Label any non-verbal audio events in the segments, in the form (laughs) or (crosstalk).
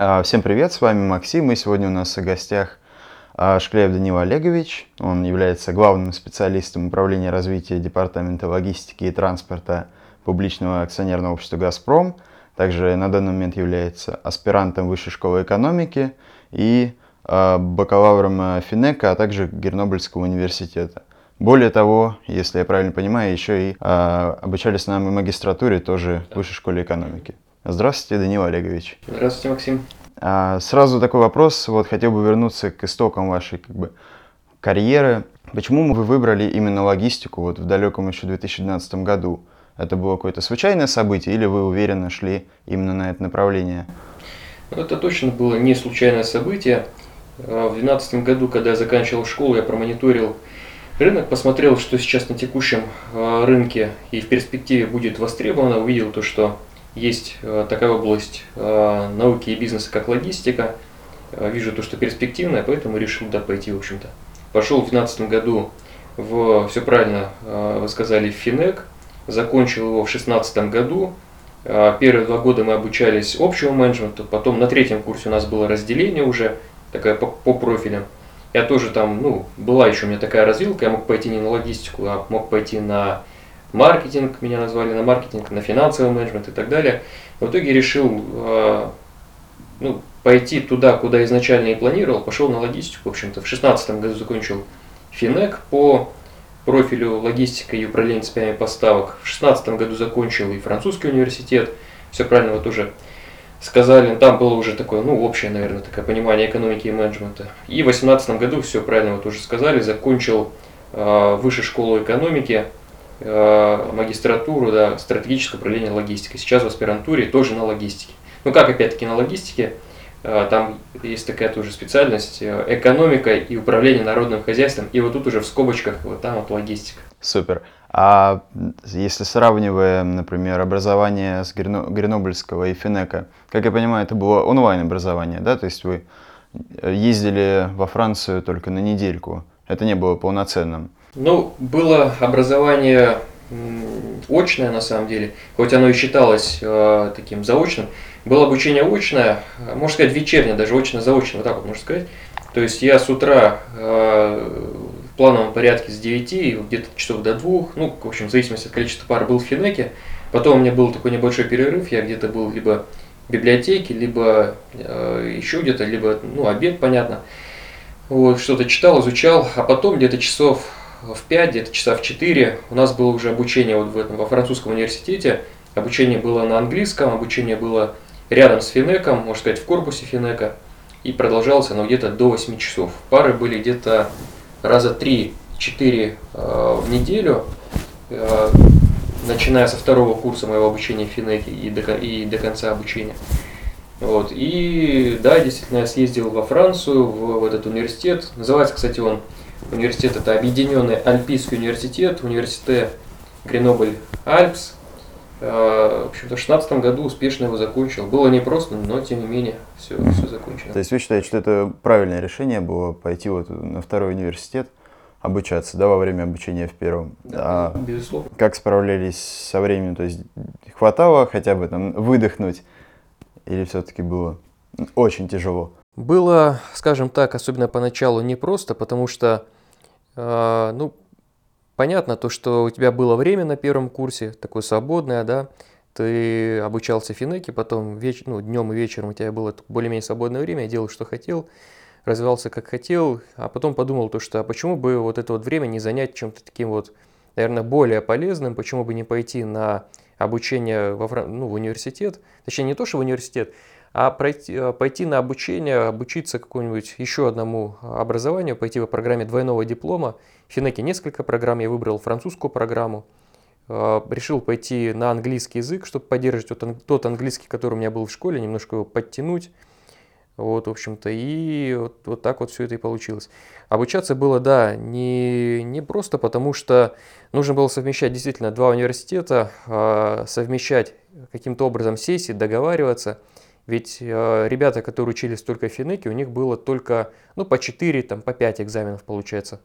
А, всем привет, с вами Максим, и сегодня у нас в гостях а, Шкляев Данил Олегович. Он является главным специалистом управления развития Департамента логистики и транспорта публичного акционерного общества «Газпром». Также на данный момент является аспирантом Высшей школы экономики и а, бакалавром Финека, а также Гернобыльского университета. Более того, если я правильно понимаю, еще и обучались на магистратуре тоже в Высшей школе экономики. Здравствуйте, Данил Олегович. Здравствуйте, Максим. А, сразу такой вопрос. Вот хотел бы вернуться к истокам вашей как бы, карьеры. Почему вы выбрали именно логистику вот в далеком еще 2012 году? Это было какое-то случайное событие или вы уверенно шли именно на это направление? Ну, это точно было не случайное событие. А, в 2012 году, когда я заканчивал школу, я промониторил рынок, посмотрел, что сейчас на текущем а, рынке и в перспективе будет востребовано, увидел то, что есть э, такая область э, науки и бизнеса, как логистика. Э, вижу то, что перспективная, поэтому решил туда пойти, в общем-то. Пошел в 2015 году в, все правильно вы сказали, в Финек, закончил его в 2016 году. Первые два года мы обучались общему менеджменту, потом на третьем курсе у нас было разделение уже, такое по, по профилям. Я тоже там, ну, была еще у меня такая развилка, я мог пойти не на логистику, а мог пойти на маркетинг, меня назвали на маркетинг, на финансовый менеджмент и так далее. В итоге решил э, ну, пойти туда, куда изначально и планировал, пошел на логистику. В общем-то, в 2016 году закончил Финек по профилю логистика и управление цепями поставок. В 2016 году закончил и французский университет. Все правильно вы тоже сказали. Там было уже такое, ну, общее, наверное, такое понимание экономики и менеджмента. И в 2018 году, все правильно вы тоже сказали, закончил э, высшую школу экономики магистратуру, да, стратегическое управление логистикой. Сейчас в аспирантуре тоже на логистике. Ну как опять-таки на логистике, э, там есть такая тоже специальность э, экономика и управление народным хозяйством. И вот тут уже в скобочках вот там вот логистика. Супер. А если сравниваем, например, образование с Гренобльского и Финека, как я понимаю, это было онлайн образование, да? То есть вы ездили во Францию только на недельку. Это не было полноценным. Ну, было образование очное на самом деле, хоть оно и считалось э, таким заочным, было обучение очное, можно сказать вечернее, даже очно-заочное, вот так вот можно сказать. То есть я с утра э, в плановом порядке с 9 где-то часов до 2, ну, в общем, в зависимости от количества пар был в Финеке. Потом у меня был такой небольшой перерыв, я где-то был либо в библиотеке, либо э, еще где-то, либо, ну, обед, понятно. Вот, что-то читал, изучал, а потом где-то часов в 5, где-то часа в 4 у нас было уже обучение вот в этом, во французском университете. Обучение было на английском, обучение было рядом с Финеком, можно сказать, в корпусе Финека. И продолжалось оно где-то до 8 часов. Пары были где-то раза 3-4 э, в неделю, э, начиная со второго курса моего обучения в Финеке и до, и до конца обучения. Вот. И да, действительно, я съездил во Францию, в, в этот университет. Называется, кстати, он университет это Объединенный Альпийский университет, университет Гренобль Альпс. Э, в общем-то, в 2016 году успешно его закончил. Было непросто, но тем не менее все, все закончено. То есть вы считаете, что это правильное решение было пойти вот на второй университет, обучаться, да, во время обучения в первом? Да, а безусловно. Как справлялись со временем? То есть хватало хотя бы там выдохнуть или все-таки было очень тяжело? Было, скажем так, особенно поначалу непросто, потому что, э, ну, понятно то, что у тебя было время на первом курсе, такое свободное, да, ты обучался финеке, потом веч... ну, днем и вечером у тебя было более-менее свободное время, делал, что хотел, развивался как хотел, а потом подумал то, что а почему бы вот это вот время не занять чем-то таким вот, наверное, более полезным, почему бы не пойти на обучение во, ну, в университет, точнее не то, что в университет, а пройти, э, пойти на обучение, обучиться какому-нибудь еще одному образованию, пойти по программе двойного диплома. В Финеке несколько программ, я выбрал французскую программу. Э, решил пойти на английский язык, чтобы поддерживать тот английский, который у меня был в школе, немножко его подтянуть. Вот, в общем-то, и вот, вот так вот все это и получилось. Обучаться было, да, не, не просто потому, что нужно было совмещать действительно два университета, а, совмещать каким-то образом сессии, договариваться – ведь э, ребята, которые учились только в Финеке, у них было только ну, по 4, там, по 5 экзаменов получается.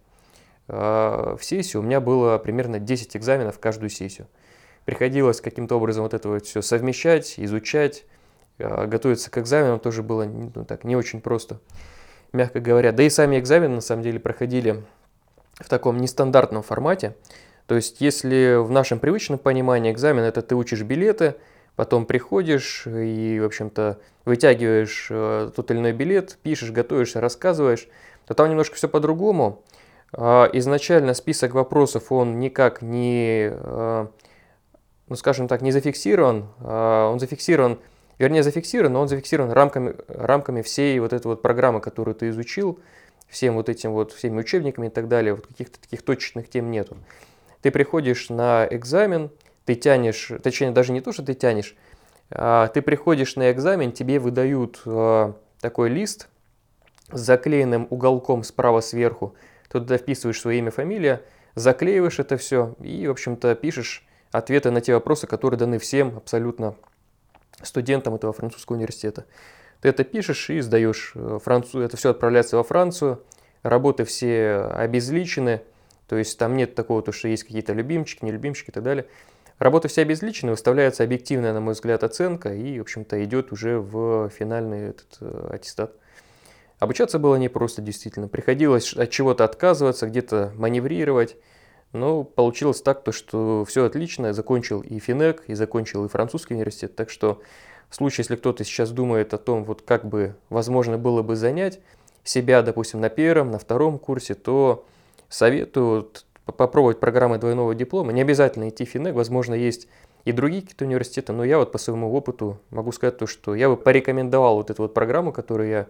Э, в сессию у меня было примерно 10 экзаменов каждую сессию. Приходилось каким-то образом вот это вот все совмещать, изучать, а, готовиться к экзаменам тоже было ну, так, не очень просто, мягко говоря. Да и сами экзамены на самом деле проходили в таком нестандартном формате. То есть, если в нашем привычном понимании экзамен это ты учишь билеты, потом приходишь и, в общем-то, вытягиваешь э, тот или иной билет, пишешь, готовишься, рассказываешь, то там немножко все по-другому. Э, изначально список вопросов, он никак не, э, ну скажем так, не зафиксирован. Э, он зафиксирован, вернее зафиксирован, но он зафиксирован рамками, рамками всей вот этой вот программы, которую ты изучил, всем вот этим вот, всеми учебниками и так далее. Вот каких-то таких точечных тем нету. Ты приходишь на экзамен, ты тянешь, точнее даже не то, что ты тянешь, а ты приходишь на экзамен, тебе выдают а, такой лист с заклеенным уголком справа сверху, туда вписываешь свое имя, фамилия, заклеиваешь это все и, в общем-то, пишешь ответы на те вопросы, которые даны всем абсолютно студентам этого французского университета. Ты это пишешь и сдаешь. Э, Францу... Это все отправляется во Францию. Работы все обезличены. То есть там нет такого, то, что есть какие-то любимчики, нелюбимчики и так далее. Работы все обезличены, выставляется объективная, на мой взгляд, оценка и, в общем-то, идет уже в финальный этот э, аттестат. Обучаться было непросто, действительно. Приходилось от чего-то отказываться, где-то маневрировать. Но получилось так, то, что все отлично. Я закончил и Финек, и закончил и французский университет. Так что в случае, если кто-то сейчас думает о том, вот как бы возможно было бы занять себя, допустим, на первом, на втором курсе, то советую попробовать программы двойного диплома. Не обязательно идти в Финек, возможно, есть и другие какие-то университеты, но я вот по своему опыту могу сказать то, что я бы порекомендовал вот эту вот программу, которую я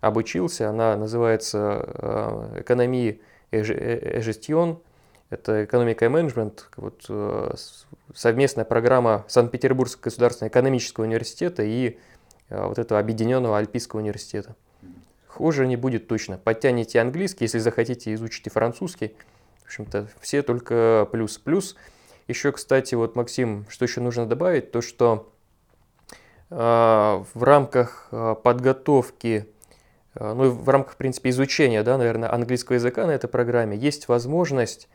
обучился. Она называется э, «Экономии Эжестион». Это экономика и менеджмент, вот, э, совместная программа Санкт-Петербургского государственного экономического университета и э, вот этого объединенного Альпийского университета. Хуже не будет точно. Подтяните английский, если захотите, изучите французский – общем-то, все только плюс. Плюс еще, кстати, вот, Максим, что еще нужно добавить, то, что э, в рамках э, подготовки, э, ну, в рамках, в принципе, изучения, да, наверное, английского языка на этой программе есть возможность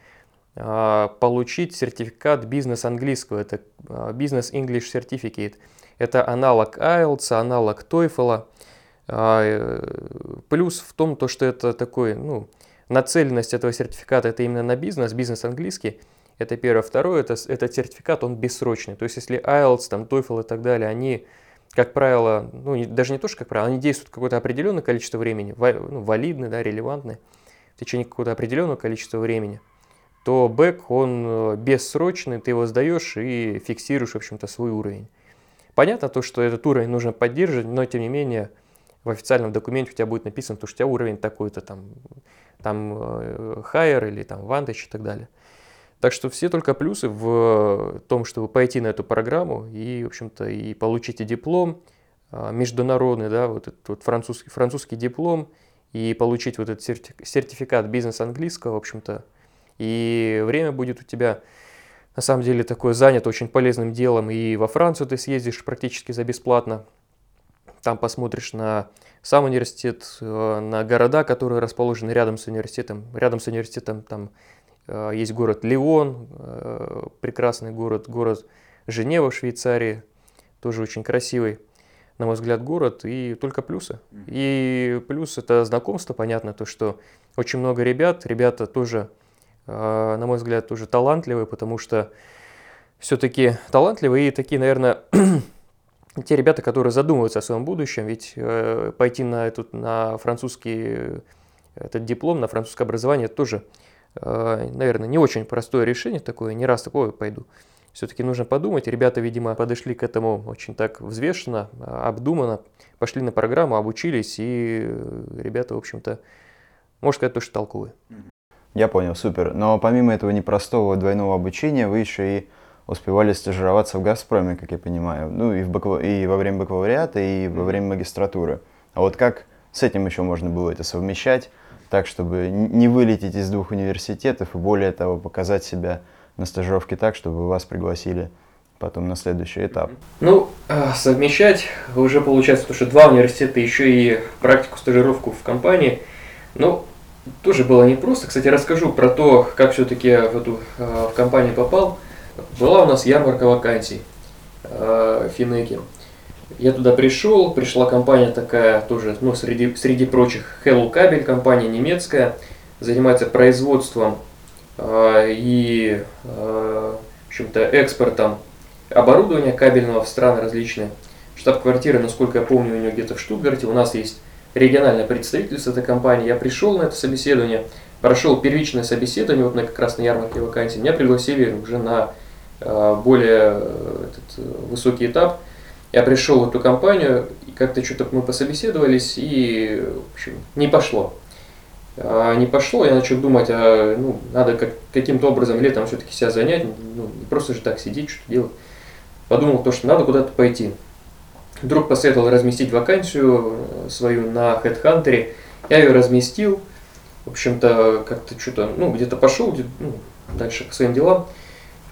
э, получить сертификат бизнес английского, это Business English Certificate. Это аналог IELTS, аналог TOEFL. Плюс в том, то, что это такой, ну, нацеленность этого сертификата это именно на бизнес, бизнес английский. Это первое. Второе, это, этот сертификат, он бессрочный. То есть, если IELTS, там, TOEFL и так далее, они, как правило, ну, даже не то, что как правило, они действуют какое-то определенное количество времени, ну, валидны, да, релевантны, в течение какого-то определенного количества времени, то бэк, он э, бессрочный, ты его сдаешь и фиксируешь, в общем-то, свой уровень. Понятно то, что этот уровень нужно поддерживать, но, тем не менее, в официальном документе у тебя будет написано, то, что у тебя уровень такой-то там, там э, Higher или там Vantage и так далее. Так что все только плюсы в том, чтобы пойти на эту программу и, в общем-то, и получите диплом а, международный, да, вот этот вот французский, французский диплом, и получить вот этот сертификат бизнес английского, в общем-то, и время будет у тебя на самом деле такое занято очень полезным делом, и во Францию ты съездишь практически за бесплатно, там посмотришь на сам университет, э, на города, которые расположены рядом с университетом. Рядом с университетом там э, есть город Лион, э, прекрасный город, город Женева в Швейцарии, тоже очень красивый, на мой взгляд, город, и только плюсы. И плюс это знакомство, понятно, то, что очень много ребят, ребята тоже, на мой взгляд, тоже талантливые, потому что все-таки талантливые и такие, наверное, (clears throat) те ребята, которые задумываются о своем будущем, ведь э, пойти на, этот, на французский этот диплом, на французское образование тоже, э, наверное, не очень простое решение такое, не раз такое пойду. Все-таки нужно подумать. Ребята, видимо, подошли к этому очень так взвешенно, обдуманно, пошли на программу, обучились, и э, ребята, в общем-то, можно сказать, тоже толковые. Я понял, супер. Но помимо этого непростого двойного обучения, вы еще и успевали стажироваться в «Газпроме», как я понимаю, ну и, в бакал... и во время бакалавриата, и во время магистратуры. А вот как с этим еще можно было это совмещать, так, чтобы не вылететь из двух университетов и более того показать себя на стажировке так, чтобы вас пригласили потом на следующий этап? Ну, а, совмещать уже получается, то, что два университета, еще и практику, стажировку в компании, ну, тоже было непросто. Кстати, расскажу про то, как все-таки в эту а, в компанию попал. Была у нас ярмарка вакансий э, Финеки. Я туда пришел, пришла компания такая тоже, ну, среди, среди прочих, Hello Kabel, компания немецкая, занимается производством э, и, э, в общем-то, экспортом оборудования кабельного в страны различные. Штаб-квартира, насколько я помню, у нее где-то в Штутгарте. У нас есть региональное представительство этой компании. Я пришел на это собеседование, прошел первичное собеседование, вот на как раз на ярмарке вакансий. Меня пригласили уже на более э, этот, э, высокий этап. Я пришел в эту компанию, и как-то что-то мы пособеседовались, и в общем, не пошло. А не пошло, я начал думать, а, ну, надо как, каким-то образом летом все-таки себя занять, ну, не просто же так сидеть, что-то делать. Подумал то, что надо куда-то пойти. Друг посоветовал разместить вакансию э, свою на HeadHunter. Я ее разместил. В общем-то, как-то что-то, ну, где-то пошел, где ну, дальше по своим делам.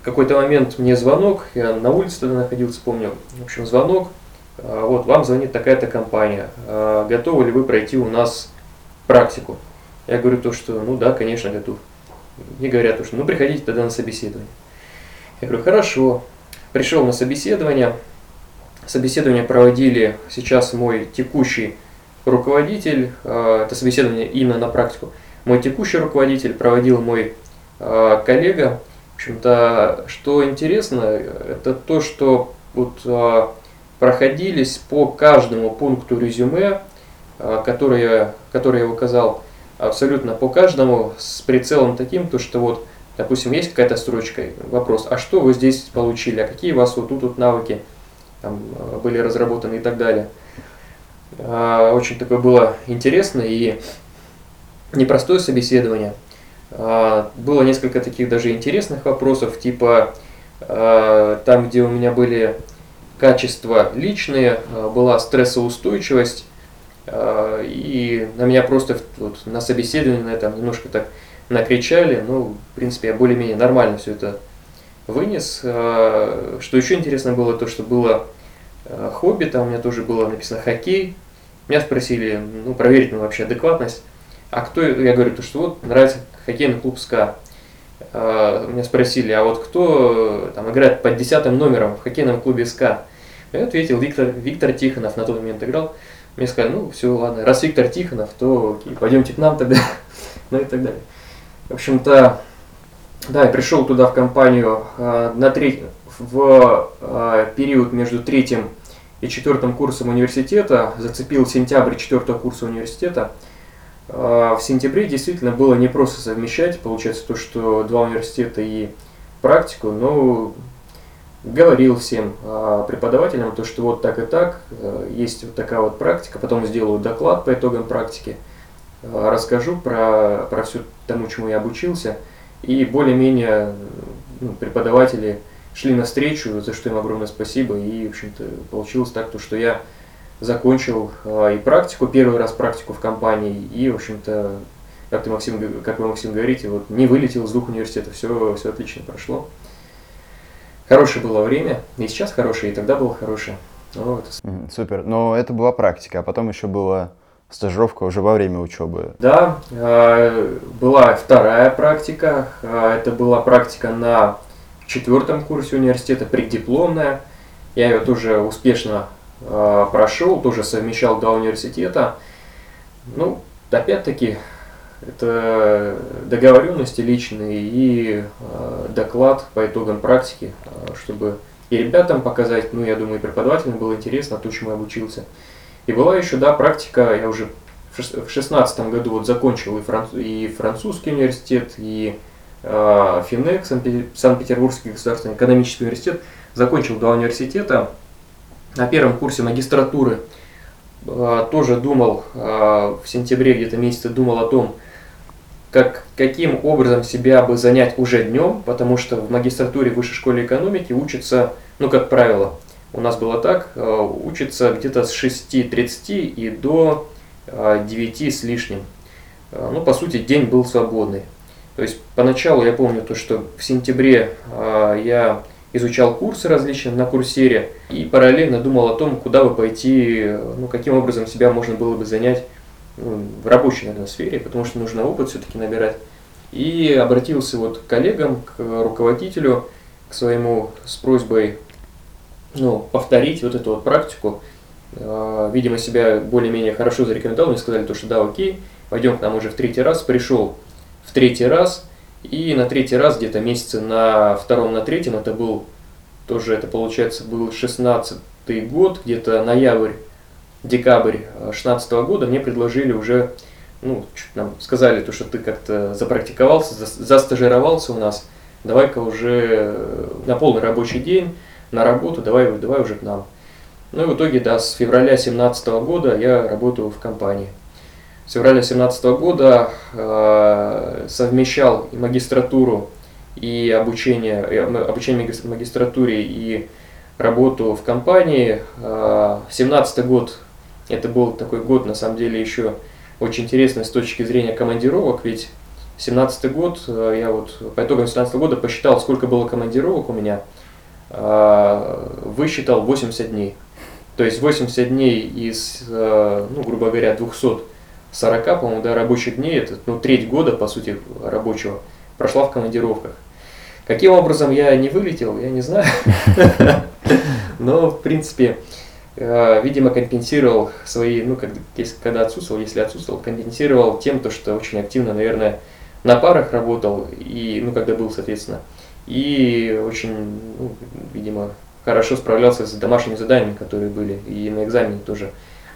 Какой-то момент мне звонок, я на улице тогда находился, помню. В общем, звонок. А, вот, вам звонит такая-то компания. А, готовы ли вы пройти у нас практику? Я говорю то, что, ну да, конечно, готов. Мне говорят то, что, ну, приходите тогда на собеседование. Я говорю, хорошо. Пришел на собеседование. Собеседование проводили сейчас мой текущий руководитель, а, это собеседование именно на практику. Мой текущий руководитель проводил мой коллега. В общем-то, что интересно, это то, что вот а, проходились по каждому пункту резюме, который я, который я указал, абсолютно по каждому с прицелом таким, то что вот, допустим, есть какая-то строчка, вопрос, а что вы здесь получили, а какие у вас вот тут вот навыки, там, э, были разработаны и так далее. А, очень такое было интересно и непростое собеседование. А, было несколько таких даже интересных вопросов, типа а, там, где у меня были качества личные, была стрессоустойчивость, и на меня просто вот, на собеседовании на этом немножко так накричали, ну, в принципе, я более-менее нормально все это вынес. Что еще интересно было, то, что было хобби, там у меня тоже было написано хоккей. Меня спросили, ну, проверить мою вообще адекватность. А кто, я говорю, то что вот нравится хоккейный клуб СКА. Uh, меня спросили, а вот кто там играет под десятым номером в хоккейном клубе СКА? Я ответил, Виктор, Виктор Тихонов на тот момент играл. Мне сказали, ну все, ладно, раз Виктор Тихонов, то окей, пойдемте к нам тогда, (laughs) ну и так далее. В общем-то, да, я пришел туда в компанию uh, на треть, в э, период между третьим и четвертым курсом университета, зацепил сентябрь четвертого курса университета. Э, в сентябре действительно было непросто совмещать, получается то, что два университета и практику, но говорил всем э, преподавателям, то, что вот так и так, есть вот такая вот практика, потом сделаю доклад по итогам практики, расскажу про, про все тому, чему я обучился, и более-менее ну, преподаватели шли навстречу, за что им огромное спасибо. И, в общем-то, получилось так, то, что я закончил э, и практику, первый раз практику в компании, и, в общем-то, как, ты, Максим, как вы, Максим, говорите, вот не вылетел с двух университетов, все, все отлично прошло. Хорошее было время, и сейчас хорошее, и тогда было хорошее. Вот. Супер, но это была практика, а потом еще была стажировка уже во время учебы. Да, э, была вторая практика, э, это была практика на четвертом курсе университета, преддипломная. Я ее тоже успешно прошел, тоже совмещал два университета. Ну, опять-таки, это договоренности личные и э, доклад по итогам практики, э, чтобы и ребятам показать, ну, я думаю, и преподавателям было интересно то, чему я обучился. И была еще, да, практика, я уже в шестнадцатом году вот закончил и, франц, и французский университет, и Э, Финек, Санкт-Петербургский государственный экономический университет, закончил два университета. На первом курсе магистратуры э, тоже думал, э, в сентябре где-то месяце думал о том, как, каким образом себя бы занять уже днем, потому что в магистратуре в высшей школе экономики учатся, ну как правило, у нас было так, учатся где-то с 6.30 и до 9 с лишним. Ну, по сути, день был свободный. То есть поначалу я помню то, что в сентябре э, я изучал курсы различные на курсере и параллельно думал о том, куда бы пойти, ну, каким образом себя можно было бы занять ну, в рабочей, наверное, сфере, потому что нужно опыт все-таки набирать. И обратился вот к коллегам, к руководителю, к своему с просьбой ну, повторить вот эту вот практику. Э, видимо, себя более-менее хорошо зарекомендовал, мне сказали, то, что да, окей, пойдем к нам уже в третий раз. Пришел в третий раз, и на третий раз, где-то месяца на втором, на третьем, это был тоже, это получается, был 16 год, где-то ноябрь, декабрь 16 года, мне предложили уже, ну, нам сказали, то, что ты как-то запрактиковался, застажировался у нас, давай-ка уже на полный рабочий день, на работу, давай, давай уже к нам. Ну и в итоге, да, с февраля 2017 года я работаю в компании. С февраля 2017 года э, совмещал и магистратуру, и обучение, и обучение магистратуре, и работу в компании. Э, 17 год, это был такой год, на самом деле, еще очень интересный с точки зрения командировок, ведь 17 год, э, я вот по итогам 17 года посчитал, сколько было командировок у меня, э, высчитал 80 дней. То есть 80 дней из, э, ну, грубо говоря, 240, по-моему, да, рабочих дней, это ну, треть года, по сути, рабочего, прошла в командировках. Каким образом я не вылетел, я не знаю. (laughs) Но, в принципе, э, видимо, компенсировал свои, ну, когда отсутствовал, если отсутствовал, компенсировал тем, то, что очень активно, наверное, на парах работал, и, ну, когда был, соответственно, и очень, ну, видимо, хорошо справлялся с домашними заданиями, которые были, и на экзамене тоже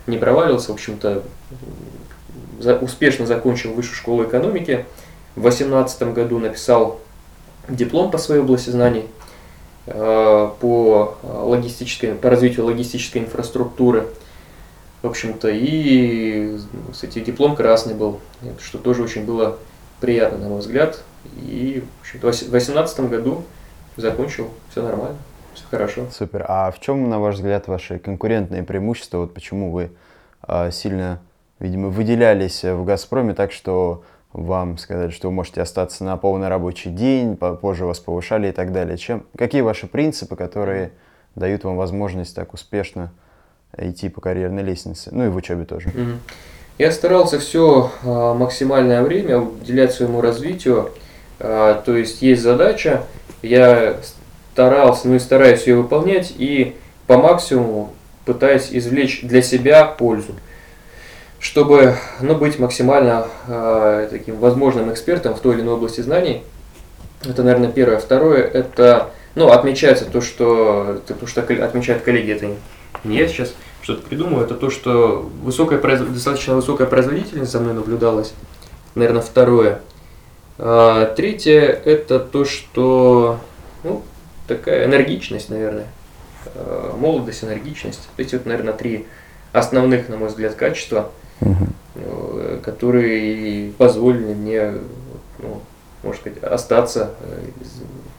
не провалился, в общем-то, за, успешно закончил высшую школу экономики. В 2018 году написал диплом по своей области знаний э, по, логистической, по развитию логистической инфраструктуры. В общем-то, и, кстати, диплом красный был, что тоже очень было приятно, на мой взгляд. И в 2018 году закончил, все нормально. Все хорошо. Супер. А в чем, на ваш взгляд, ваши конкурентные преимущества? Вот почему вы э, сильно, видимо, выделялись в «Газпроме» так, что вам сказали, что вы можете остаться на полный рабочий день, позже вас повышали и так далее. Чем, какие ваши принципы, которые дают вам возможность так успешно идти по карьерной лестнице, ну и в учебе тоже? Я старался все а, максимальное время уделять своему развитию. А, то есть есть задача, я старался, ну и стараюсь ее выполнять, и по максимуму пытаюсь извлечь для себя пользу, чтобы ну, быть максимально э, таким возможным экспертом в той или иной области знаний. Это, наверное, первое. Второе, это, ну, отмечается то, что, то, что отмечают коллеги, это не я сейчас что-то придумываю, это то, что высокая, достаточно высокая производительность за мной наблюдалась. Наверное, второе. А, третье, это то, что ну, такая энергичность, наверное. Э, молодость, энергичность. Эти вот, наверное, три основных, на мой взгляд, качества, угу. которые позволили мне, ну, можно сказать, остаться э,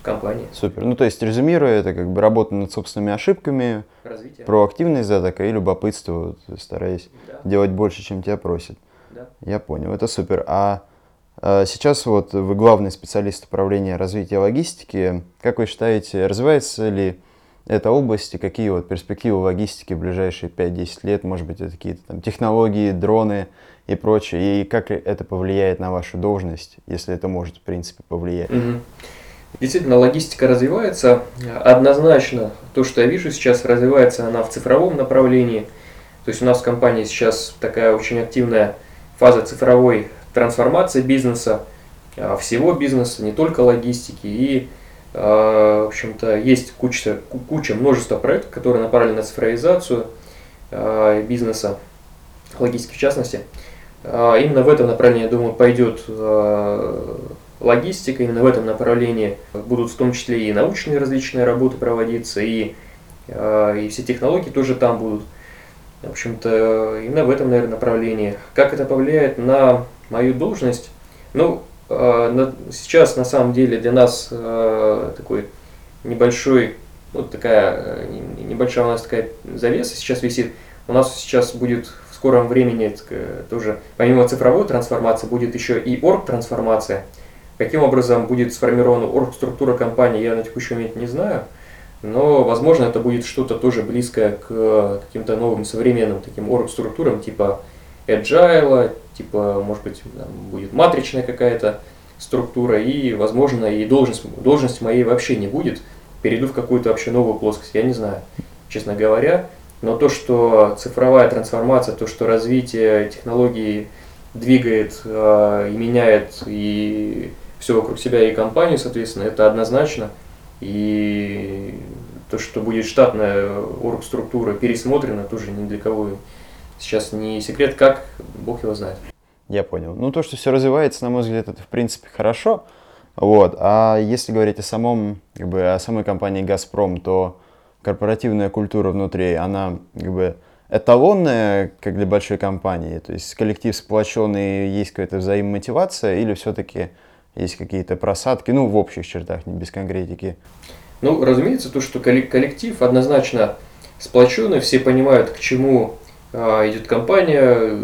в компании. Супер. Ну, то есть, резюмируя, это как бы работа над собственными ошибками, Развитие. проактивность, такая, и любопытство, стараясь да. делать больше, чем тебя просят. Да. Я понял, это супер. А а сейчас вот вы главный специалист управления развития логистики. Как вы считаете, развивается ли эта область и какие вот перспективы логистики в ближайшие 5-10 лет? Может быть, это какие-то там технологии, дроны и прочее. И как это повлияет на вашу должность, если это может, в принципе, повлиять? Угу. Действительно, логистика развивается. Однозначно, то, что я вижу сейчас, развивается она в цифровом направлении. То есть у нас в компании сейчас такая очень активная фаза цифровой трансформация бизнеса, а, всего бизнеса, не только логистики. И, в общем-то, есть куча, куча, множество проектов, которые направлены на цифровизацию а, бизнеса, логистики в частности. Именно в этом направлении, я думаю, пойдет логистика, именно в этом направлении будут в том числе и научные различные работы проводиться, и, и все технологии тоже там будут. В общем-то, именно в этом, наверное, направлении. Как это повлияет на мою должность. Ну, сейчас на самом деле для нас э, такой небольшой, вот такая э, небольшая у нас такая завеса сейчас висит. У нас сейчас будет в скором времени тоже, помимо цифровой трансформации, будет еще и орг-трансформация. Каким образом будет сформирована орг-структура компании, я на текущий момент не знаю. Но, возможно, это будет что-то тоже близкое к каким-то новым современным таким орг-структурам, типа agile, типа, может быть, там будет матричная какая-то структура, и, возможно, и должность, должности моей вообще не будет, перейду в какую-то вообще новую плоскость, я не знаю. честно говоря. Но то, что цифровая трансформация, то, что развитие технологий двигает э, и меняет и все вокруг себя и компанию, соответственно, это однозначно. И то, что будет штатная оргструктура пересмотрена, тоже ни для кого сейчас не секрет, как, бог его знает. Я понял. Ну, то, что все развивается, на мой взгляд, это, в принципе, хорошо. Вот. А если говорить о самом, как бы, о самой компании «Газпром», то корпоративная культура внутри, она, как бы, эталонная, как для большой компании? То есть коллектив сплоченный, есть какая-то взаимомотивация или все-таки есть какие-то просадки, ну, в общих чертах, не без конкретики? Ну, разумеется, то, что коллектив однозначно сплоченный, все понимают, к чему идет компания,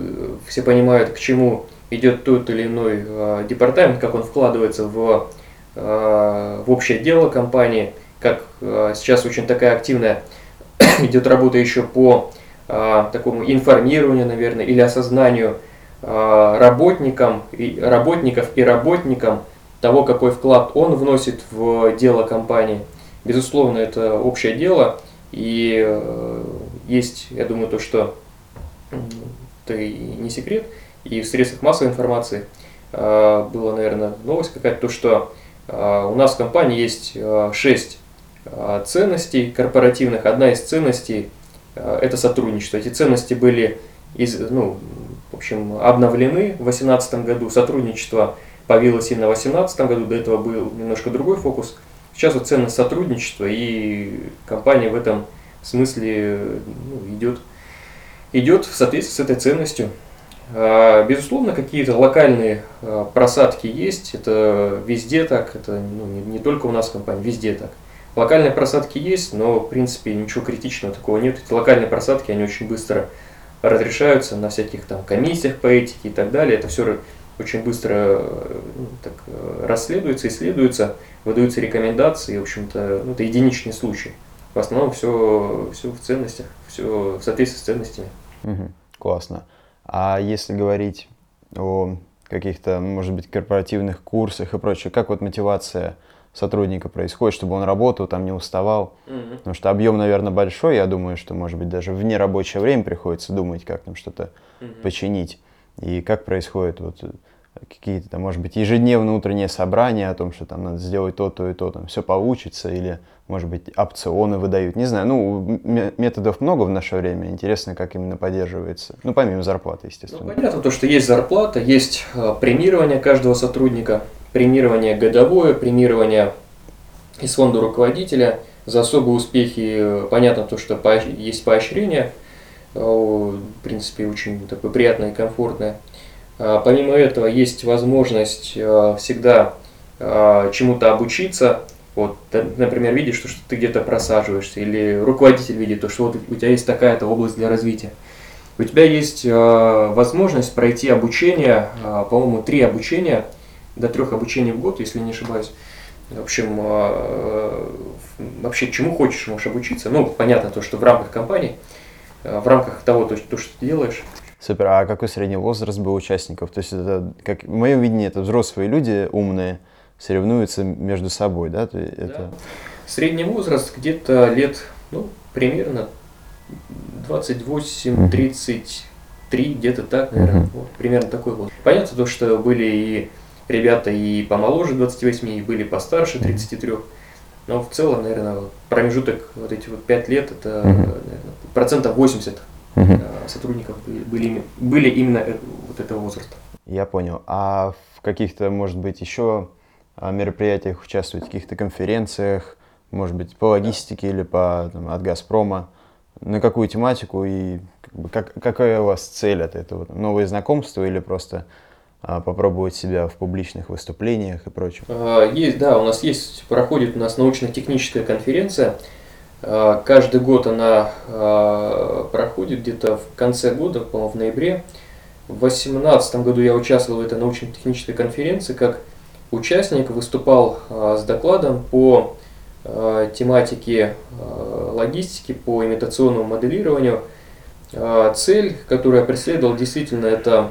все понимают, к чему идет тот или иной а, департамент, как он вкладывается в, а, в общее дело компании, как сейчас очень такая активная (coughs) идет работа еще по такому информированию, наверное, или осознанию работникам, работников и работникам того, какой вклад он вносит в дело компании. Безусловно, это общее дело, и есть, я думаю, то, что это и не секрет, и в средствах массовой информации э, была, наверное, новость какая-то, то, что э, у нас в компании есть шесть ценностей корпоративных. Одна из ценностей – это сотрудничество. Эти ценности были из, ну, в общем, обновлены в 2018 году. Сотрудничество появилось именно в 2018 году, до этого был немножко другой фокус – Сейчас вот ценность сотрудничества, и компания в этом смысле ну, идет, идет в соответствии с этой ценностью. А, безусловно, какие-то локальные а, просадки есть, это везде так, это ну, не, не только у нас в компании, везде так. Локальные просадки есть, но в принципе ничего критичного такого нет. Эти локальные просадки, они очень быстро разрешаются на всяких там комиссиях по этике и так далее. Это все очень быстро ну, так, расследуется, исследуется, выдаются рекомендации, в общем-то, ну, это единичный случай. В основном все, все в ценностях, все в соответствии с ценностями. Угу, классно. А если говорить о каких-то, может быть, корпоративных курсах и прочее, как вот мотивация сотрудника происходит, чтобы он работал, там не уставал. Угу. Потому что объем, наверное, большой. Я думаю, что, может быть, даже в нерабочее время приходится думать, как там что-то угу. починить. И как происходит вот какие-то там, может быть, ежедневные утренние собрания о том, что там надо сделать то, то и то, там все получится, или, может быть, опционы выдают. Не знаю, ну, методов много в наше время. Интересно, как именно поддерживается. Ну, помимо зарплаты, естественно. Ну, понятно, то, что есть зарплата, есть э, премирование каждого сотрудника, премирование годовое, премирование из фонда руководителя за особые успехи. Э, понятно, то, что есть поощрение, э, в принципе, очень такое приятное и комфортное. А, помимо этого есть возможность а, всегда а, чему-то обучиться. Вот, например, видишь, что, ты где-то просаживаешься, или руководитель видит, то, что вот у тебя есть такая-то область для развития. У тебя есть возможность пройти обучение, по-моему, три обучения, до трех обучений в год, если не ошибаюсь. В общем, вообще чему хочешь можешь обучиться. Ну, понятно, то, что в рамках компании, в рамках того, то, что ты делаешь, Супер. А какой средний возраст был участников? То есть это, как в моем видении, это взрослые люди умные, соревнуются между собой, да? То это... да. Средний возраст где-то лет, ну, примерно 28-33, где-то так, наверное. Uh-huh. Вот, примерно такой вот. Понятно, то, что были и ребята и помоложе 28, и были постарше 33. Uh-huh. Но в целом, наверное, промежуток вот эти вот 5 лет, это, uh-huh. наверное, процентов 80 угу. Сотрудников были, были именно э, вот этого возраста. Я понял. А в каких-то, может быть, еще а, мероприятиях участвовать, в каких-то конференциях, может быть, по логистике да. или по, там, от «Газпрома», на какую тематику и как, бы, как, какая у вас цель от этого? Новые знакомства или просто а, попробовать себя в публичных выступлениях и прочем? А, есть, да, у нас есть, проходит у нас научно-техническая конференция, каждый год она а, проходит где-то в конце года, по-моему, в ноябре. В 2018 году я участвовал в этой научно-технической конференции как участник, выступал а, с докладом по тематике логистики, по имитационному моделированию. Цель, которую я преследовал, действительно, это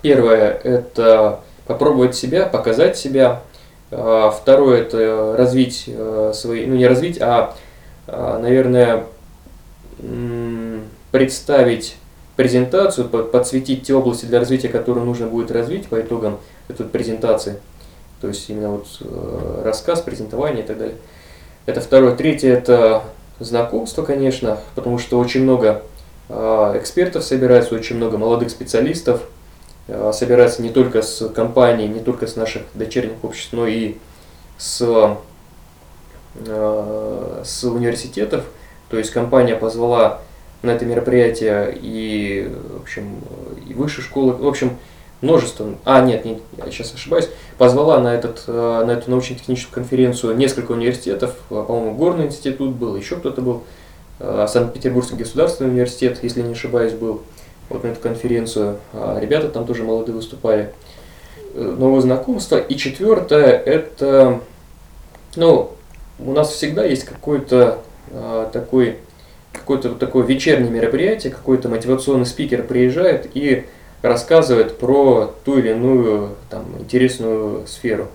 первое, это попробовать себя, показать себя. Второе, это развить свои, ну не развить, а, наверное, представить презентацию, подсветить те области для развития, которые нужно будет развить по итогам этой презентации. То есть именно вот э, рассказ, презентование и так далее. Это второе. Третье – это знакомство, конечно, потому что очень много э, экспертов собирается, очень много молодых специалистов э, собирается не только с компаний, не только с наших дочерних обществ, но и с, с университетов. То есть компания позвала на это мероприятие и, в общем, и высшие школы, в общем, множество, а нет, нет, я сейчас ошибаюсь, позвала на, этот, э, на эту научно-техническую конференцию несколько университетов, э, по-моему, Горный институт был, еще кто-то был, э, Санкт-Петербургский государственный университет, если не ошибаюсь, был вот на эту конференцию. А ребята там тоже молодые выступали. Новые знакомства. И четвертое, это, ну, у нас всегда есть какой-то такой какое-то такое вечернее мероприятие, какой-то мотивационный спикер приезжает и рассказывает про ту или иную там, интересную сферу.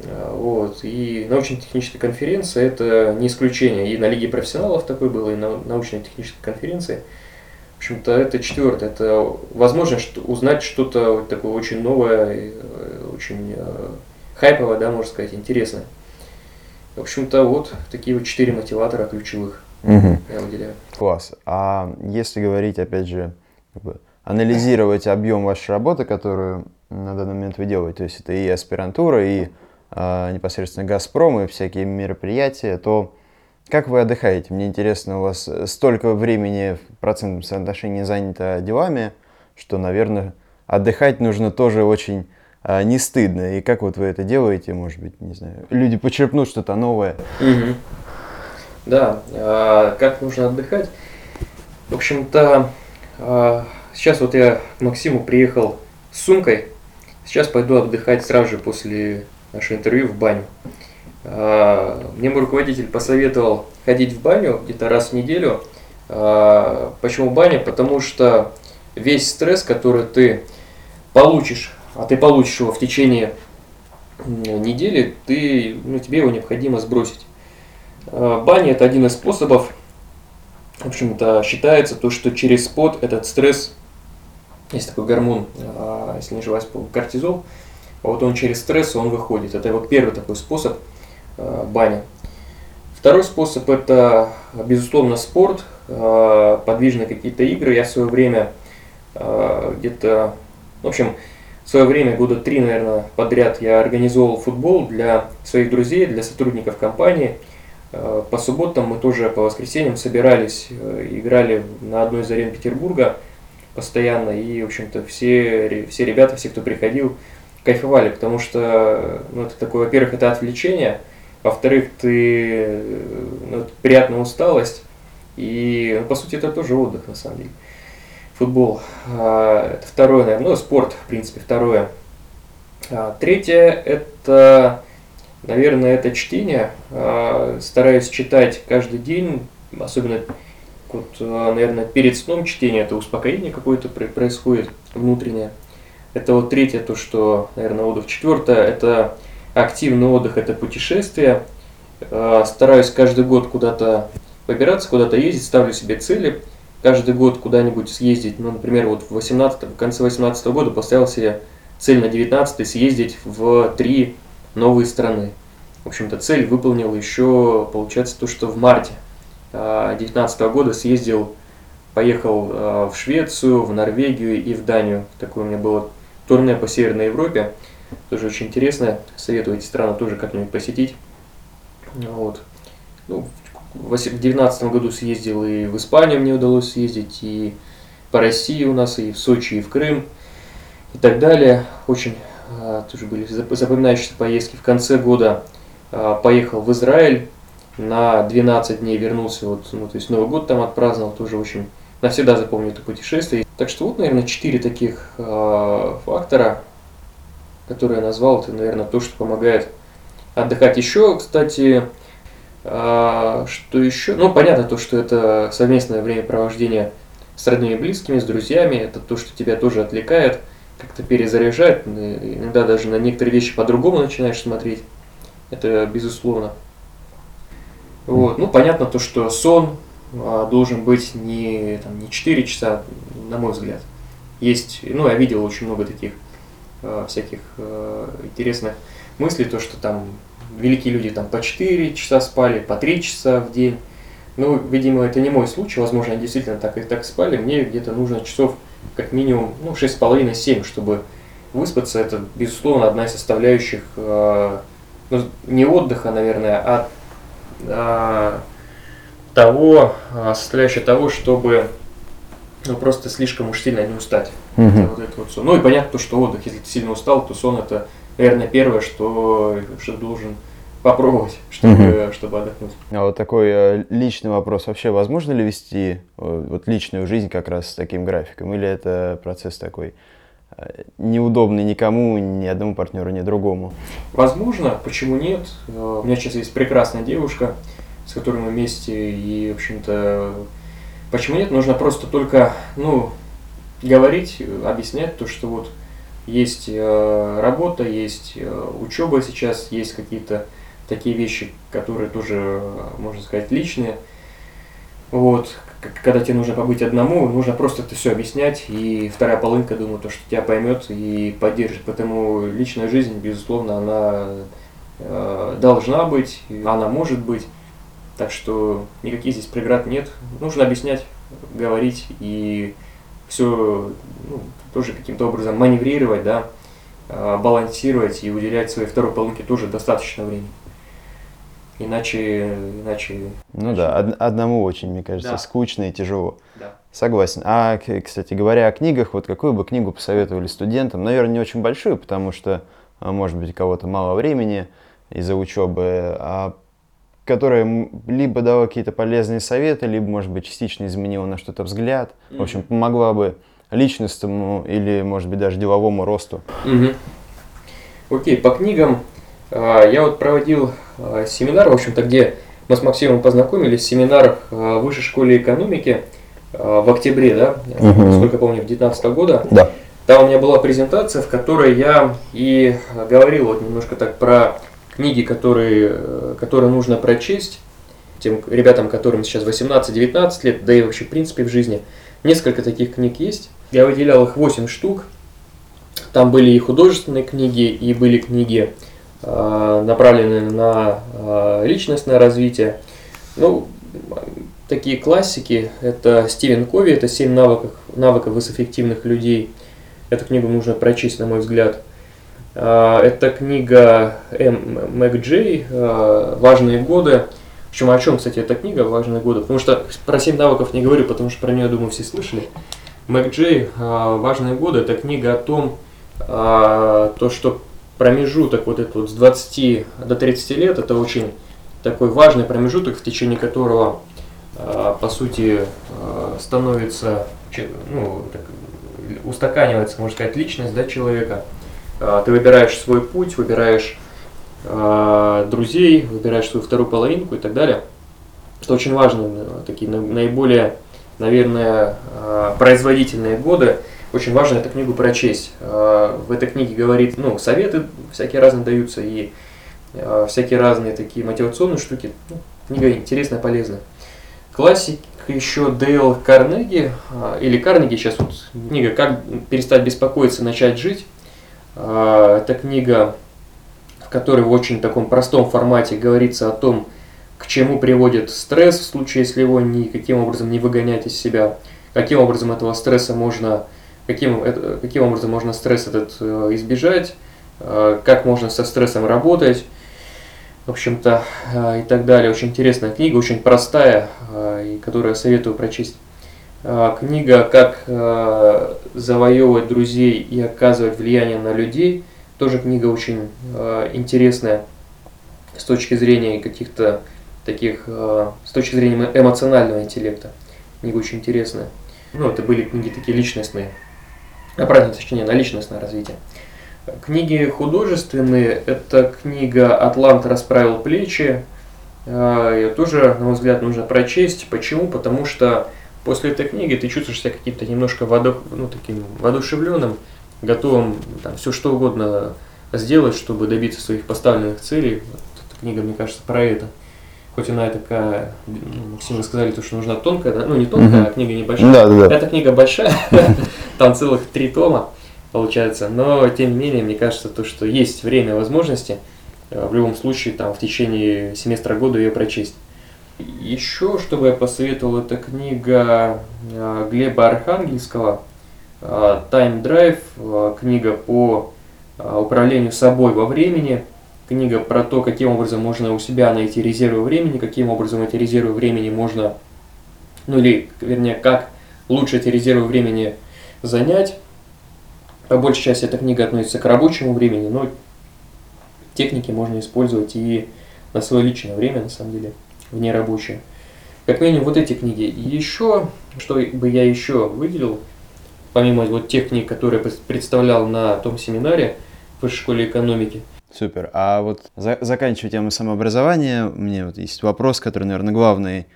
А, вот. И научно-техническая конференция это не исключение. И на Лиге профессионалов такой было, и на научно-технической конференции. В общем-то, это четвертое. Это возможность узнать что-то такое очень новое, э, очень э, хайповое, да, можно сказать, интересное. В общем-то, вот такие вот четыре мотиватора ключевых угу. я выделяю. Класс. А если говорить, опять же, как бы, анализировать объем вашей работы, которую на данный момент вы делаете, то есть это и аспирантура, и э, непосредственно «Газпром», и всякие мероприятия, то как вы отдыхаете? Мне интересно, у вас столько времени в процентном соотношении занято делами, что, наверное, отдыхать нужно тоже очень не стыдно. И как вот вы это делаете, может быть, не знаю, люди почерпнут что-то новое. Угу. Да, а, как нужно отдыхать? В общем-то, а, сейчас вот я к Максиму приехал с сумкой. Сейчас пойду отдыхать сразу же после нашего интервью в баню. А, мне мой руководитель посоветовал ходить в баню где-то раз в неделю. Почему баня? Потому что весь стресс, который ты получишь, а ты получишь его в течение недели, ты, ну, тебе его необходимо сбросить. Э, баня это один из способов, в общем-то, считается то, что через пот этот стресс, есть такой гормон, э, если не ошибаюсь, кортизол, вот он через стресс, он выходит. Это вот первый такой способ э, баня. Второй способ это, безусловно, спорт, подвижные какие-то игры. Я в свое время где-то, в общем, свое время, года три, наверное, подряд я организовал футбол для своих друзей, для сотрудников компании – Э, по субботам мы тоже по воскресеньям собирались, э, играли на одной из арен Петербурга постоянно, и, в общем-то, все, все ребята, все, кто приходил, кайфовали, потому что, ну, это такое, во-первых, это отвлечение, во-вторых, ты, ну, приятная усталость, и, ну, по сути, это тоже отдых, на самом деле. Футбол. А, это второе, наверное, ну, спорт, в принципе, второе. А, третье, это Наверное, это чтение. А, стараюсь читать каждый день, особенно вот, а, наверное, перед сном чтение, это успокоение какое-то происходит внутреннее. Это вот третье, то, что, наверное, отдых. Четвертое, это активный отдых, это путешествие. А, стараюсь каждый год куда-то выбираться, куда-то ездить, ставлю себе цели. Каждый год куда-нибудь съездить, ну, например, вот в, 18, в конце 2018 года поставил себе цель на 19 съездить в три новые страны. В общем-то, цель выполнил еще, получается, то, что в марте 2019 а, года съездил, поехал а, в Швецию, в Норвегию и в Данию. Такое у меня было турне по Северной Европе. Тоже очень интересно. Советую эти страны тоже как-нибудь посетить. Вот. Ну, в 2019 году съездил и в Испанию мне удалось съездить, и по России у нас, и в Сочи, и в Крым, и так далее. Очень а, тоже были запоминающиеся поездки. В конце года а, поехал в Израиль, на 12 дней вернулся, вот, ну, то есть Новый год там отпраздновал, тоже очень навсегда запомню это путешествие. Так что вот, наверное, четыре таких э, фактора, которые я назвал, это, наверное, то, что помогает отдыхать. Еще, кстати, э, что еще? Ну, понятно то, что это совместное времяпровождение с родными и близкими, с друзьями, это то, что тебя тоже отвлекает как-то перезаряжает, иногда даже на некоторые вещи по-другому начинаешь смотреть. Это безусловно. Вот. Ну, понятно то, что сон, а, должен быть не, там, не 4 часа, на мой взгляд. Есть, ну, я видел очень много таких э, всяких интересных мыслей, то, что там великие люди там по 4 часа спали, по 3 часа в день. Ну, видимо, это не мой случай, возможно, они действительно так и так спали. Мне где-то нужно часов как минимум ну, 6,5-7, чтобы выспаться. Это, безусловно, одна из составляющих э, ну, не отдыха, наверное, а, а того, а, составляющая того, чтобы ну, просто слишком уж сильно не устать. Мгм. Это вот это вот сон. Ну и понятно, то, что отдых, если ты сильно устал, то сон это, наверное, первое, что, что должен попробовать, чтобы, чтобы отдохнуть. А вот такой э, личный вопрос. Вообще, возможно ли вести э, вот личную жизнь как раз с таким графиком? Или это процесс такой э, неудобный никому, ни одному партнеру, ни другому? Возможно, почему нет? У меня сейчас есть прекрасная девушка, с которой мы вместе, и, в общем-то, почему нет? Нужно просто только, ну, говорить, объяснять то, что вот есть работа, есть учеба сейчас, есть какие-то такие вещи, которые тоже, можно сказать, личные. Вот, когда тебе нужно побыть одному, нужно просто это все объяснять, и вторая полынка, думаю, то, что тебя поймет и поддержит. Поэтому личная жизнь, безусловно, она э, должна быть, она может быть. Так что никаких здесь преград нет. Нужно объяснять, говорить и все тоже каким-то образом маневрировать, да, э, балансировать и уделять своей второй полынке тоже достаточно времени. Иначе, иначе, Ну да, од- одному очень, мне кажется, Да. скучно и тяжело. да. Согласен. А, кстати говоря о книгах, вот какую бы книгу посоветовали студентам? Наверное, не очень большую, потому что, а, может быть, у кого-то мало времени из-за учебы, а которая либо дала какие-то полезные советы, либо, может быть, частично изменила на что-то взгляд. В общем, помогла бы личностному или, может быть, даже деловому росту. Окей, по книгам я вот проводил а, семинар, в общем-то, где мы с Максимом познакомились, семинар а, в Высшей школе экономики а, в октябре, да, Мгм. насколько помню, 2019 года. Да. Там у меня была презентация, в которой я и а, говорил вот немножко так про книги, которые, которые нужно прочесть тем ребятам, которым сейчас 18-19 лет, да и вообще в принципе в жизни. Несколько таких книг есть. Я выделял их 8 штук. Там были и художественные книги, и были книги, направленные на э, личностное развитие. Ну, такие классики, это Стивен Кови, это «Семь навыков, навыков высокоэффективных людей». Эту книгу нужно прочесть, на мой взгляд. А, Это книга М. Мэг Джей э, «Важные годы». Общем, о чем, кстати, эта книга «Важные годы»? Потому что про семь навыков не говорю, потому что про нее, думаю, все слышали. Мэг Джей э, «Важные годы» – это книга о том, э, то, что промежуток вот этот вот с 20 до 30 лет – это очень такой важный промежуток, в течение которого, э, по сути, э, становится, ну, так, устаканивается, можно сказать, личность да, человека. А, Ты выбираешь свой путь, выбираешь а, друзей, выбираешь свою вторую половинку и так далее. Это очень важно, э, такие на- наиболее, наверное, а, производительные годы. Очень важно эту книгу прочесть. А, В этой книге говорит, ну, советы всякие разные даются и а, всякие разные такие мотивационные штуки. Ну, книга интересная, полезная. Классик еще Дейл Карнеги, а, или Карнеги, сейчас вот книга «Как перестать беспокоиться, начать жить». Это книга, в которой в очень таком простом формате говорится о том, к чему приводит стресс в случае, если его никаким образом не выгонять из себя, каким образом этого стресса можно, каким, это- каким образом можно стресс этот э, избежать, э, как можно со стрессом работать, в общем-то, э, и так далее. Очень интересная книга, очень простая, э, и которую я советую прочесть. Э, Книга «Как э, завоевывать друзей и оказывать влияние на людей» тоже книга очень э, интересная с точки зрения каких-то таких, э, с точки зрения эмо- эмоционального интеллекта. Книга очень интересная. Ну, это были книги такие личностные, направленные, точнее, на личностное развитие. Книги художественные, это книга «Атлант расправил плечи», Э, Ее тоже, на мой взгляд, нужно прочесть. Почему? Потому что после этой книги ты чувствуешь себя каким-то немножко воду, ну, таким воодушевленным, готовым там, все что угодно сделать, чтобы добиться своих поставленных целей. Вот эта книга, мне кажется, про это. хоть она и такая, ну, Максим, вы сказали, то, что нужна тонкая, да? ну не тонкая, а книга небольшая. Да, да, да. Эта книга большая, (laughs) там целых три тома получается, но тем не менее, мне кажется, то, что есть время и возможности, э, в любом случае, там, в течение семестра года ее прочесть. Еще, что бы я посоветовал, это книга э, Глеба Архангельского э, «Time Drive», книга по управлению собой во времени, книга про то, каким образом можно у себя найти резервы времени, каким образом эти резервы времени можно, ну или, вернее, как лучше эти резервы времени занять. По большей части эта книга относится к рабочему времени, но техники можно использовать и на свое личное время, на самом деле, в нерабочее. Как минимум вот эти книги. Еще, что бы я еще выделил, помимо вот тех книг, которые представлял на том семинаре в Высшей школе экономики, Супер. А вот за- заканчивая тему самообразования, меня вот есть вопрос, который, наверное, главный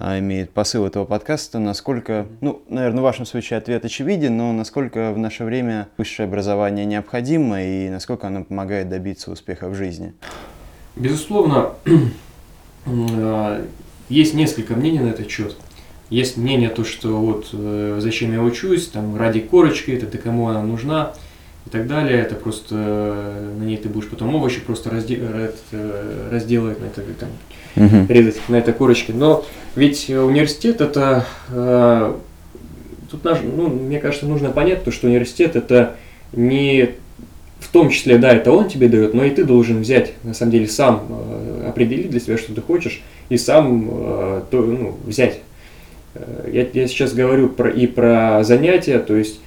имеет посыл этого подкаста. Насколько, ну, наверное, в вашем случае ответ очевиден, но насколько в наше время высшее образование необходимо и насколько оно помогает добиться успеха в жизни? Безусловно, (clears throat) э, есть несколько мнений на этот счет. Есть мнение то, что вот э, зачем я учусь, там ради корочки, это для кому она нужна и так далее. Это просто э, на ней ты будешь потом овощи просто разде- разделывать на это там, Мгм. резать на этой корочке. Но ведь э, университет это э, тут наш- ну, мне кажется, нужно понять то, что университет это не в том числе, да, это он тебе дает, но и ты должен взять, на самом деле, сам э, определить для себя, что ты хочешь, и сам э, то, ну, взять. Э, Я, я сейчас говорю про, и про занятия, то есть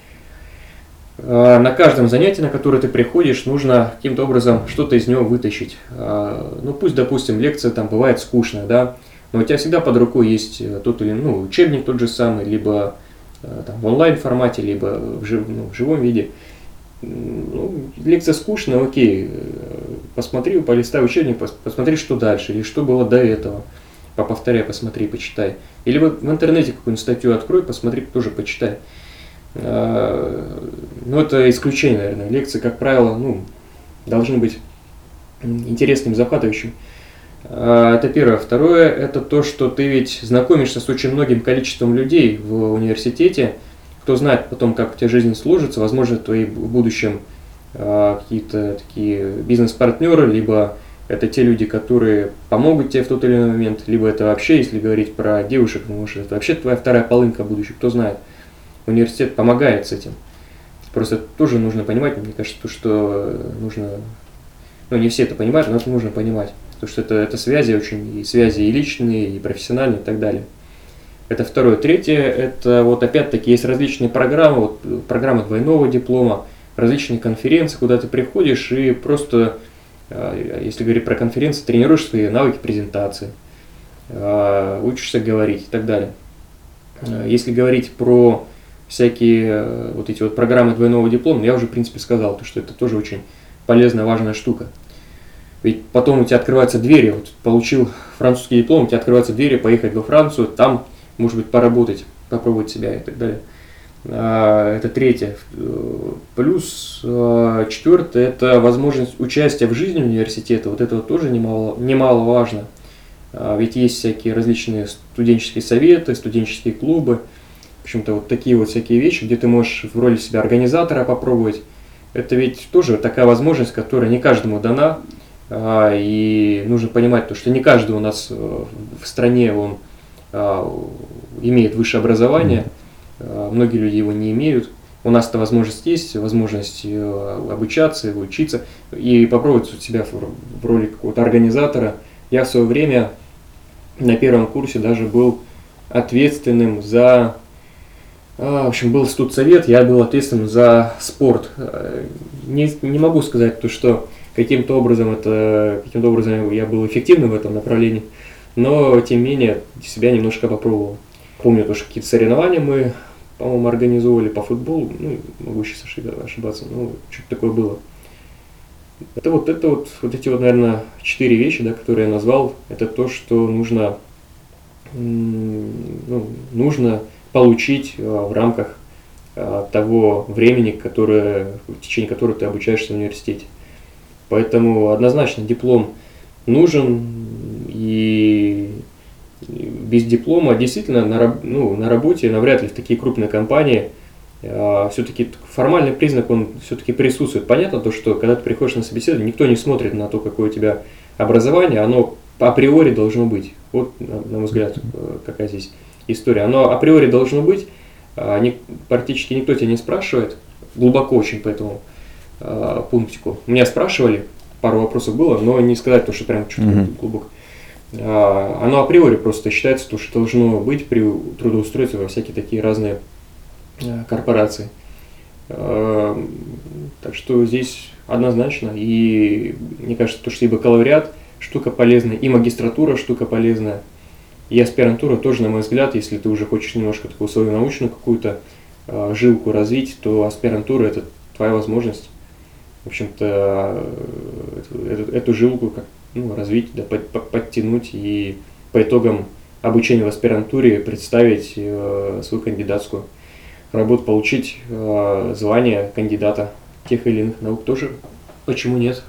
на каждом занятии, на которое ты приходишь, нужно каким-то образом что-то из него вытащить. Э, Ну, пусть, допустим, лекция там бывает скучная, да, но у тебя всегда под рукой есть э, тот или ну, учебник тот же самый, либо э, там, в онлайн формате, либо в, жив- ну, в живом виде. Ну, лекция скучная, окей, э, посмотри, полистай учебник, пос- посмотри, что дальше, или что было до этого. Поповторяй, посмотри, почитай. Или вот в интернете какую-нибудь статью открой, посмотри, тоже почитай. Э, Ну, это исключение, наверное. Лекции, как правило, ну, должны быть м, интересным, захватывающим. А, Это первое. Второе, это то, что ты ведь знакомишься с очень многим количеством людей в университете, кто знает потом, как у тебя жизнь сложится, возможно, твои в будущем а, какие-то такие бизнес-партнеры, либо это те люди, которые помогут тебе в тот или иной момент, либо это вообще, если говорить про девушек, может, это вообще твоя вторая полынка будущего, кто знает. Университет помогает с этим. Просто тоже нужно понимать, мне кажется, то, что нужно, ну не все это понимают, но это нужно понимать. Потому что это, это связи очень, и связи и личные, и профессиональные, и так далее. Это второе. Третье, это вот опять-таки есть различные программы, вот программа двойного диплома, различные конференции, куда ты приходишь и просто, э, если говорить про конференции, тренируешь свои навыки презентации, э, учишься говорить и так далее. Э, Если говорить про всякие э, вот эти вот программы двойного диплома, я уже, в принципе, сказал, то, что это тоже очень полезная, важная штука. Ведь потом у тебя открываются двери, вот получил французский диплом, у тебя открываются двери, поехать во Францию, там, может быть, поработать, попробовать себя и так далее. А, Это третье. Плюс э, четвертое – это возможность участия в жизни университета. Вот это тоже немало, немаловажно. А, Ведь есть всякие различные студенческие советы, студенческие клубы. В общем-то, вот такие вот всякие вещи, где ты можешь в роли себя организатора попробовать. Это ведь тоже такая возможность, которая не каждому дана. А, И нужно понимать, то, что не каждый у нас э, в стране он а, имеет высшее образование. А, Многие люди его не имеют. У нас эта возможность есть, возможность э, обучаться, учиться и попробовать себя в роли какого-то организатора. Я в свое время на первом курсе даже был ответственным за В общем, был студсовет, я был ответственным за спорт. Э, Не, не могу сказать, то, что каким-то образом это каким-то образом я был эффективным в этом направлении, но тем не менее себя немножко попробовал. Помню, то, что какие-то соревнования мы, по-моему, организовывали по футболу, ну, могу сейчас ошиба- ошибаться, но что-то такое было. Это вот, это вот, вот эти вот, наверное, четыре вещи, да, которые я назвал, это то, что нужно, ну, нужно получить э, в рамках э, того времени, которое, в течение которого ты обучаешься в университете. Поэтому однозначно диплом нужен, и без диплома действительно на, ну, на работе навряд ли в такие крупные компании а, все-таки формальный признак, он все-таки присутствует. Понятно то, что когда ты приходишь на собеседование, никто не смотрит на то, какое у тебя образование, оно априори должно быть. Вот, на, мой взгляд, э, какая здесь история. Оно априори должно быть, а, не, практически никто тебя не спрашивает, глубоко очень по этому э, пунктику. Меня спрашивали, пару вопросов было, но не сказать то, что прям что-то mm-hmm. глубоко. А, оно априори просто считается, то, что должно быть при трудоустройстве во всякие такие разные а, корпорации. А, так что здесь однозначно. И мне кажется, то, что и бакалавриат штука полезная, и магистратура штука полезная, и аспирантура тоже, на мой взгляд, если ты уже хочешь немножко такую свою научную какую-то жилку развить, то аспирантура это твоя возможность, в общем-то, эту, эту, эту жилку как ну, развить, да, под, подтянуть и по итогам обучения в аспирантуре представить э, свою кандидатскую работу, получить э, звание кандидата тех или иных наук тоже. Почему нет?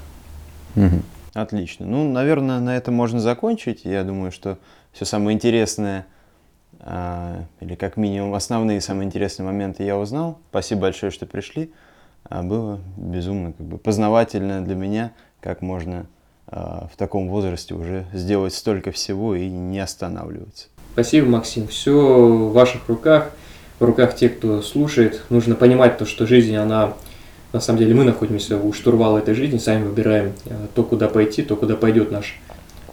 Отлично. Ну, наверное, на этом можно закончить. Я думаю, что все самое интересное, э, или как минимум основные самые интересные моменты я узнал. Спасибо большое, что пришли. А было безумно как бы познавательно для меня, как можно а, в таком возрасте уже сделать столько всего и не останавливаться. Спасибо, Максим. Все в ваших руках, в руках тех, кто слушает. Нужно понимать то, что жизнь, она на самом деле мы находимся у штурвала этой жизни, сами выбираем а, то, куда пойти, то, куда пойдет наш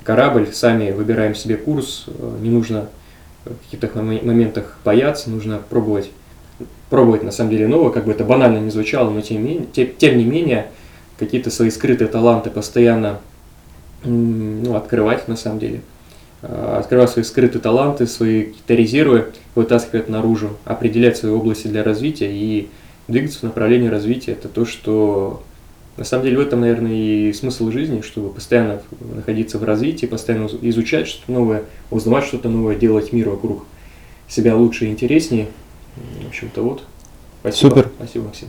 корабль, сами выбираем себе курс. А, не нужно в каких-то моментах бояться, нужно пробовать, пробовать на самом деле новое, как бы это банально не звучало, но тем, тем, тем не менее какие-то свои скрытые таланты постоянно ну, открывать на самом деле. А, открывать свои скрытые таланты, свои какие-то резервы, вытаскивать наружу, определять свои области для развития и двигаться в направлении развития. Это то, что на самом деле в этом, наверное, и смысл жизни, чтобы постоянно находиться в развитии, постоянно изучать что-то новое, узнавать что-то новое, делать мир вокруг себя лучше и интереснее. В общем-то, вот. Спасибо. Супер. Спасибо, Максим.